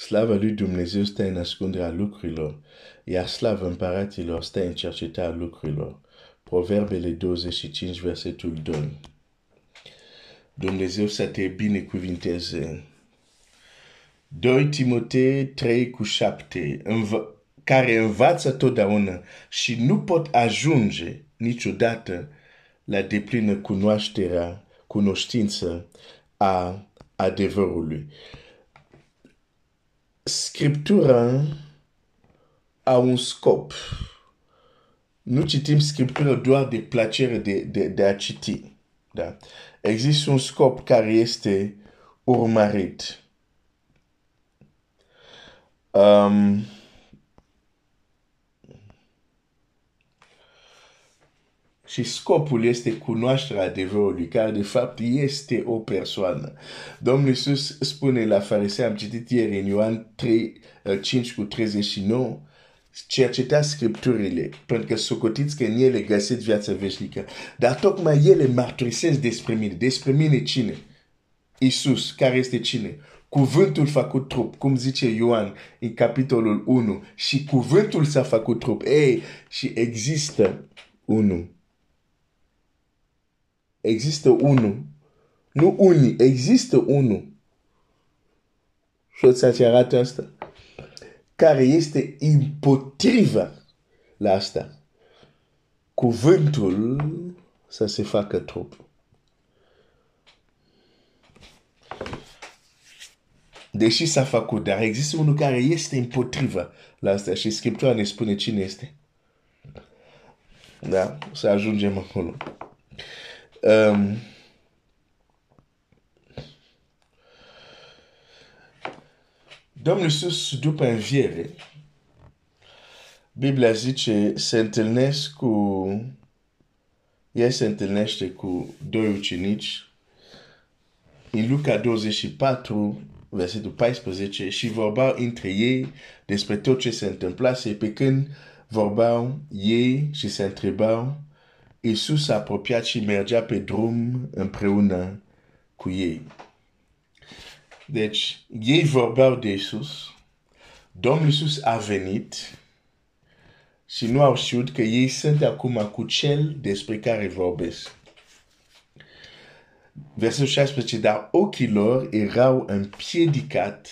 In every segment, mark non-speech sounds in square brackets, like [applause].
Slava lui Dumnezeu stă în ascunderea lucrurilor, iar slava împăratilor stă în cercetarea lucrurilor. Proverbele 25, versetul 2. Dumnezeu să te binecuvinteze. 2 Timotei 3 cu 7, înv- care învață totdeauna și nu pot ajunge niciodată la deplină cunoașterea, cunoștință a adevărului. Scriptura a un scop. Nu citim Scriptura doar de plăcere de, de, de a citi. Da? Există un scop care este urmărit. Um, Și scopul este cunoașterea adevărului, care de fapt este o persoană. Domnul Iisus spune la farisei, am citit ieri în Ioan 3, 5 cu 39, cercetați scripturile, pentru că socotiți că în ele găsiți viața veșnică. Dar tocmai ele mărturisesc despre mine. Despre mine cine? Iisus, care este cine? Cuvântul făcut trup, cum zice Ioan în capitolul 1. Și cuvântul s-a făcut trup. Ei, și există unul Există unul. Nu unii, există unul. Și o să-ți arate asta. Care este împotriva la asta. Cuvântul să se facă trup. Deși s-a făcut, dar există unul care este împotriva la asta și Scriptura ne spune cine este. Da? Să ajungem acolo. Um, Domnul Iisus, după înviere, Biblia zice, se întâlnesc cu, el se întâlnește cu doi ucenici, în Luca 24, versetul 14, și vorbau între ei despre tot ce se întâmplase, pe când vorbau ei și se întrebau Isus s-a apropiat și mergea pe drum împreună cu ei. Deci, ei vorbeau de Isus, Domnul Isus a venit și nu au știut că ei sunt acum cu cel despre care vorbesc. Versetul 16, dar ochii lor erau împiedicat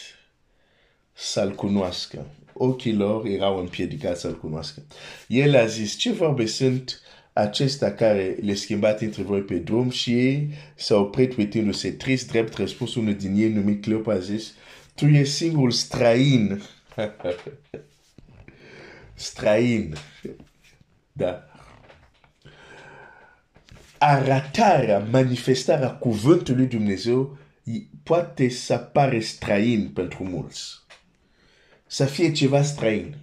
să-L cunoască. Ochii lor erau împiedicat să-L cunoască. El a zis, ce vorbe sunt acesta care le schimbat între voi pe drum și ei s-au oprit uitându-se trist drept răspuns unul din ei numit Cleopa a zis, tu e singurul străin. [laughs] străin. Da. Arătarea, manifestarea cuvântului Dumnezeu poate să pare străin pentru mulți. Să fie ceva străin.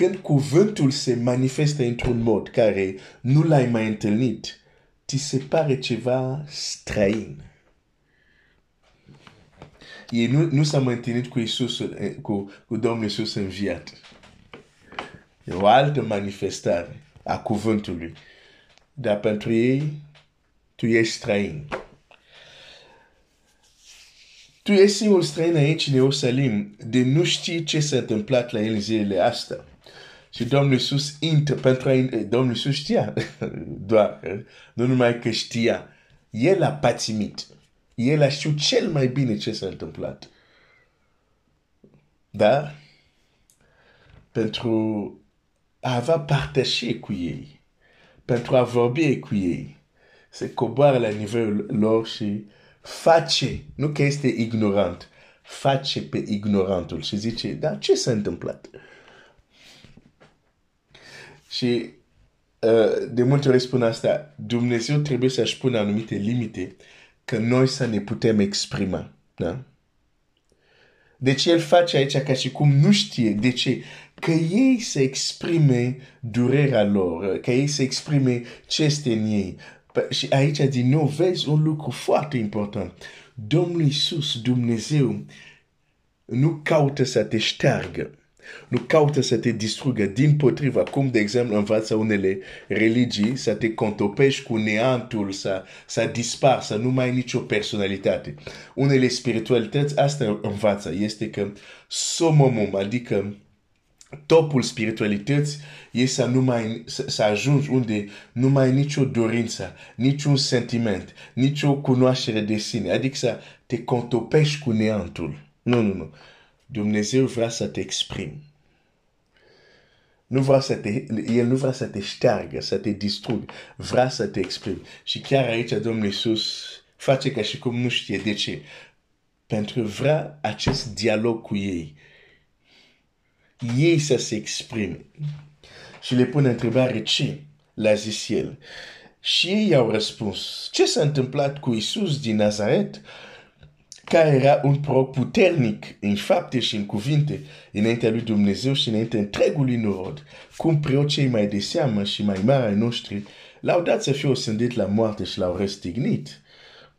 Când cuvântul se manifestă într-un mod care nu l-ai mai întâlnit, ti se pare ceva străin. Ei nu, nu s-a mai întâlnit cu, Isus, cu, cu Domnul Iisus înviat. E o altă manifestare a cuvântului. Dar pentru ei, tu ești străin. Tu ești singurul străin aici în Ierusalim de nu știi ce s-a întâmplat la el în zilele astea. Și Domnul Iisus intră pentru a... Domnul Iisus știa [laughs] doar, nu numai că știa. El a patimit. El a știut cel mai bine ce s-a întâmplat. Dar, pentru a avea partașe cu ei, pentru a vorbi cu ei, se coboară la nivelul lor și face, nu că este ignorant, face pe ignorantul și zice, dar ce s-a întâmplat? Și uh, de multe ori spun asta, Dumnezeu trebuie să-și pună anumite limite că noi să ne putem exprima. Da? Deci el face aici ca și cum nu știe. De ce? Că ei să exprime durerea lor, că ei să exprime ce este în ei. Și aici din nou vezi un lucru foarte important. Domnul Iisus, Dumnezeu, nu caută să te șteargă nu caută să te distrugă. Din potriva, cum de exemplu învață unele religii, să te contopești cu neantul, să, să dispar, să nu mai ai nicio personalitate. Unele spiritualități, asta învață, este că somomum, adică topul spiritualității e să, nu mai, să, să ajungi unde nu mai ai nicio dorință, niciun sentiment, nicio cunoaștere de sine. Adică să te contopești cu neantul. Nu, nu, nu. Dumnezeu vrea să te exprimi. Nu vrea să te, el nu vrea să te șteargă, să te distrugă. Vrea să te exprime. Și chiar aici Domnul Iisus face ca și cum nu știe de ce. Pentru vrea acest dialog cu ei. Ei să se exprime. Și le pune întrebare ce? Le-a zis el. Și ei au răspuns. Ce s-a întâmplat cu Iisus din Nazaret? Care era un proroc puternic în fapte și în cuvinte înaintea lui Dumnezeu și înaintea întregului norod, cum preoți cei mai de seamă și mai mari ai noștri l-au dat să fie osândit la moarte și l-au răstignit.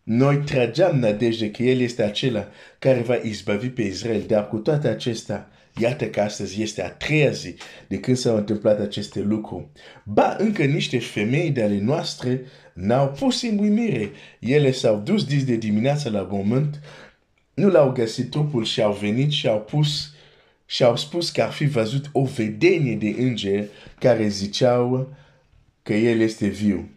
Noi trageam nădejde că El este acela care va izbavi pe Israel, dar cu toate acestea, iată că astăzi este a treia zi de când s-au întâmplat aceste lucruri. Ba, încă niște femei de ale noastre n-au pus în uimire. Ele s-au dus dis de dimineață la moment, nu l-au găsit trupul și au venit și au pus și au spus că ar fi văzut o vedenie de înger care ziceau că el este viu.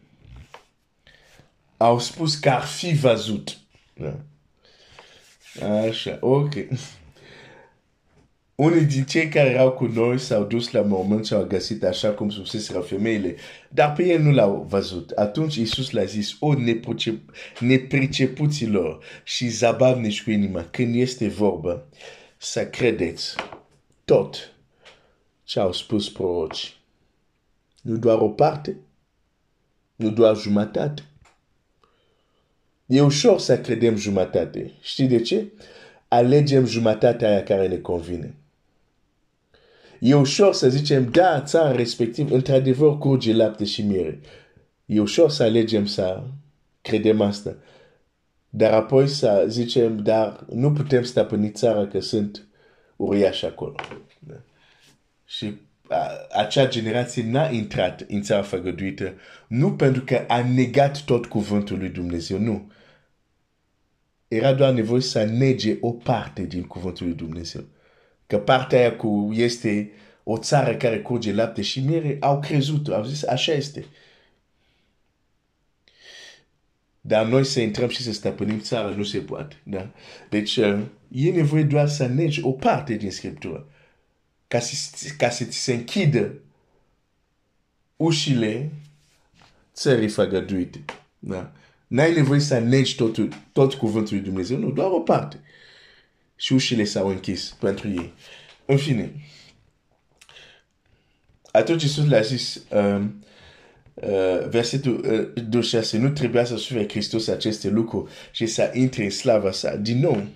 Au spus că ar fi văzut. Da. Așa, ok. Unii din cei care erau cu noi s-au dus la mormânt și au găsit așa cum suseseră femeile, dar pe ei nu l-au văzut. Atunci Iisus le-a zis, o nepricepuților și zabavnici cu inima, când este vorba, să credeți tot ce au spus proroci. Nu doar o parte, nu doar jumătate. E ușor să credem jumătate. Știi de ce? Alegem jumătatea aia care ne convine. E ușor să zicem, da, țara respectiv, într-adevăr, curge lapte și miere. E ușor să alegem să credem asta. Dar apoi să zicem, dar nu putem stăpâni țara că sunt uriași acolo. Da. Și a, acea generație n-a intrat în țara făgăduită nu pentru că a negat tot cuvântul lui Dumnezeu, nu. Era doar nevoie să nege o parte din cuvântul lui Dumnezeu că partea aia cu este o țară care curge lapte și miere, au crezut, au zis, așa este. Dar noi să intrăm și să stăpânim țara, nu se poate. Da? Deci, uh, e nevoie doar să negi o parte din Scriptură. Ca să, ca să ți se închidă ușile țării făgăduite. Da? N-ai nevoie să negi totul, tot cuvântul lui Dumnezeu, nu, doar o parte și șușile s-au închis pentru ei. În fine, atunci Iisus le-a zis, uh, uh, versetul uh, 26, nu trebuia să sufere Hristos aceste lucruri și să intre în slava sa. Din nou,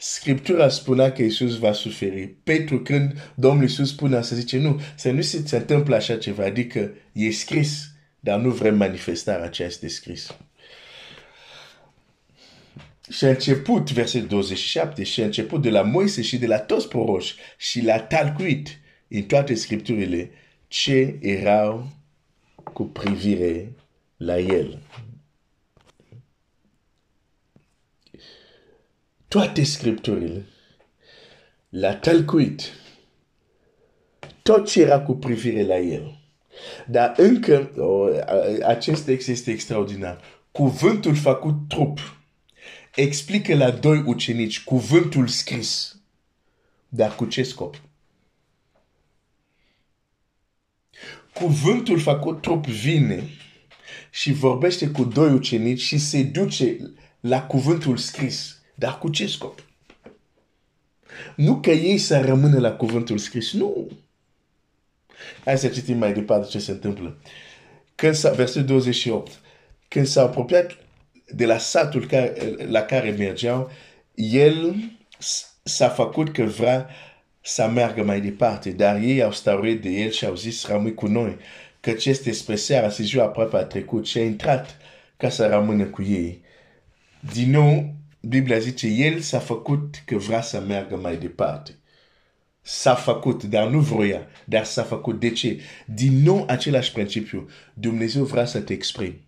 Scriptura spunea că Iisus va suferi. Petru, când Domnul Iisus spune să zice, nu, să nu se întâmplă așa ceva, adică e scris, dar nu vrem manifestarea aceea este scris. Și a început, verset 27, și a început de la Moise și de la toți proroși și l-a talcuit în toate scripturile ce erau cu privire la el. Toate scripturile l-a talcuit tot ce era cu privire la el. Dar încă, oh, acest text este extraordinar. Cuvântul făcut trup explică la doi ucenici cuvântul scris. Dar cu ce scop? Cuvântul făcut trup vine și vorbește cu doi ucenici și se duce la cuvântul scris. Dar cu ce scop? Nu că ei să rămână la cuvântul scris, nu. Hai să citim mai departe ce se întâmplă. Când s-a, versetul 28, când s-a apropiat de la satul care, la care mergeau, el s-a făcut că vrea să meargă mai departe, dar ei au stăruit de el și au zis, rămâi cu noi, că ce este spre seara, se ziua aproape a trecut și a intrat ca să rămână cu ei. Din nou, Biblia zice, el s-a făcut că vrea să meargă mai departe. s-a făcut, dar nu vroia, dar s-a făcut. De ce? Din nou același principiu. Dumnezeu vrea să te exprimi.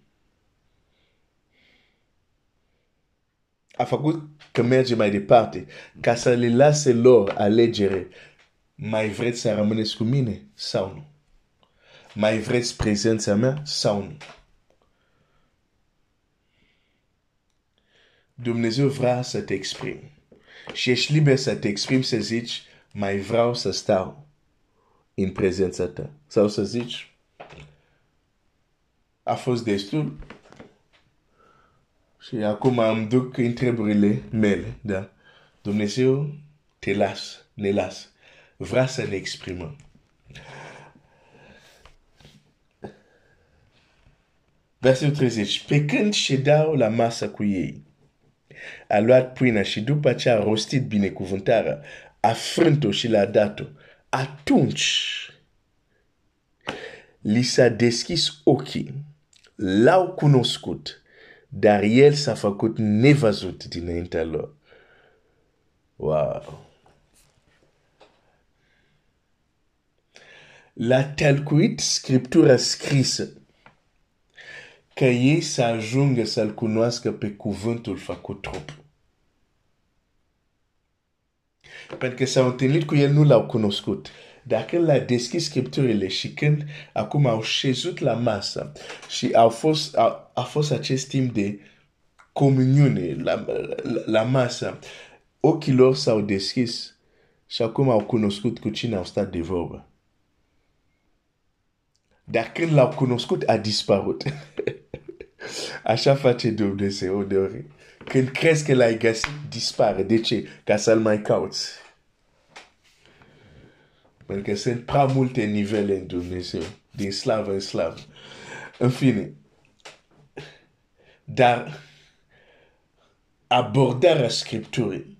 A făcut că merge mai departe, ca să le lase lor alegere. Mai vreți să rămâneți cu mine sau nu? Mai vreți prezența mea sau nu? Dumnezeu vrea să te exprimi. Și ești liber să te exprimi, să zici, mai vreau să stau în prezența ta. Sau să zici, a fost destul și acum îmi duc întrebările mele, da? Dumnezeu te las, ne las. Vrea să ne exprimăm. Versetul 30. Pe când ședeau la masă cu ei, a luat pâinea și după ce a rostit binecuvântarea, a frânt-o și l-a dat-o. Atunci li s-a deschis ochii, l-au cunoscut, dar el s-a făcut nevăzut dinaintea lor. Wow! L-a talcuit scriptura scrisă ca ei să ajungă să-L cunoască pe cuvântul făcut trup. Pentru că s-au întâlnit cu el, nu l-au cunoscut. Dar când l-a deschis scripturile și când acum au șezut la masă și au fost, a, a fost acest timp de comuniune la, la, la masă, ochii lor s-au deschis și acum au cunoscut cu cine au stat de vorbă. Dar când l-au cunoscut, a dispărut. [laughs] Așa face Dumnezeu de ori. Când crezi că l-ai găsit, dispare. De ce? Ca să-l mai cauți. Pentru că sunt prea multe nivele în Dumnezeu. Din slavă în slavă. În fine. Dar abordarea Scripturii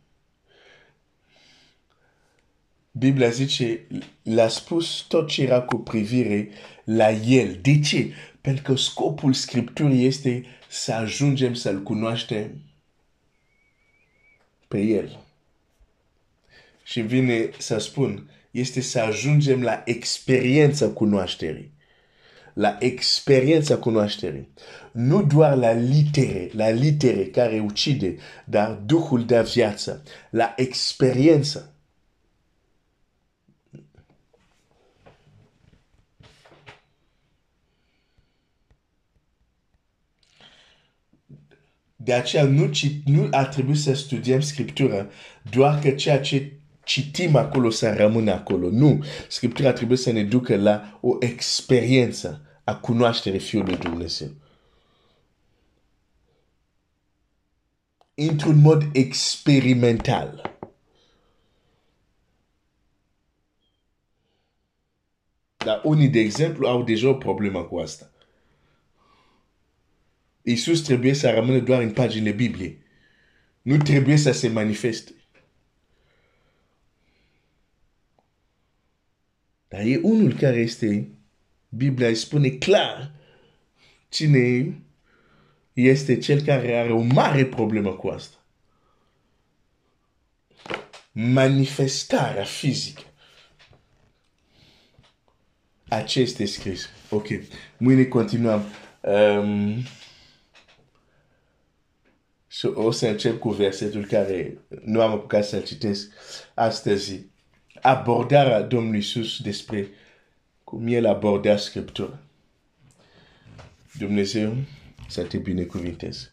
Biblia zice, l-a spus tot ce era cu privire la el. De ce? Pentru că scopul Scripturii este să ajungem să-L cunoaștem pe El. Și vine să spun, este să ajungem la experiența cunoașterii. La experiența cunoașterii. Nu doar la litere, la litere care ucide, dar Duhul de viață. La experiență. De aceea nu, nu ar trebui să studiem Scriptura doar că ceea ce citim acolo să rămână acolo. Nu. Scriptura trebuie să ne ducă la o experiență a cunoaștere Fiului Dumnezeu. Într-un mod experimental. Dar unii, de exemplu, au deja o problemă cu asta. Iisus trebuie să rămână doar în paginile Bibliei. Nu trebuie să se manifeste. Dar e unul care este, Biblia îi spune clar cine este cel care are o mare problemă cu asta. Manifestarea fizică. Acest este scris. Ok. Mâine continuăm. Um, și o să încep cu versetul care nu am apucat să-l citesc astăzi. Abordarea Domnului Iisus despre cum El aborda Scriptura. Dumnezeu să te binecuvinteze.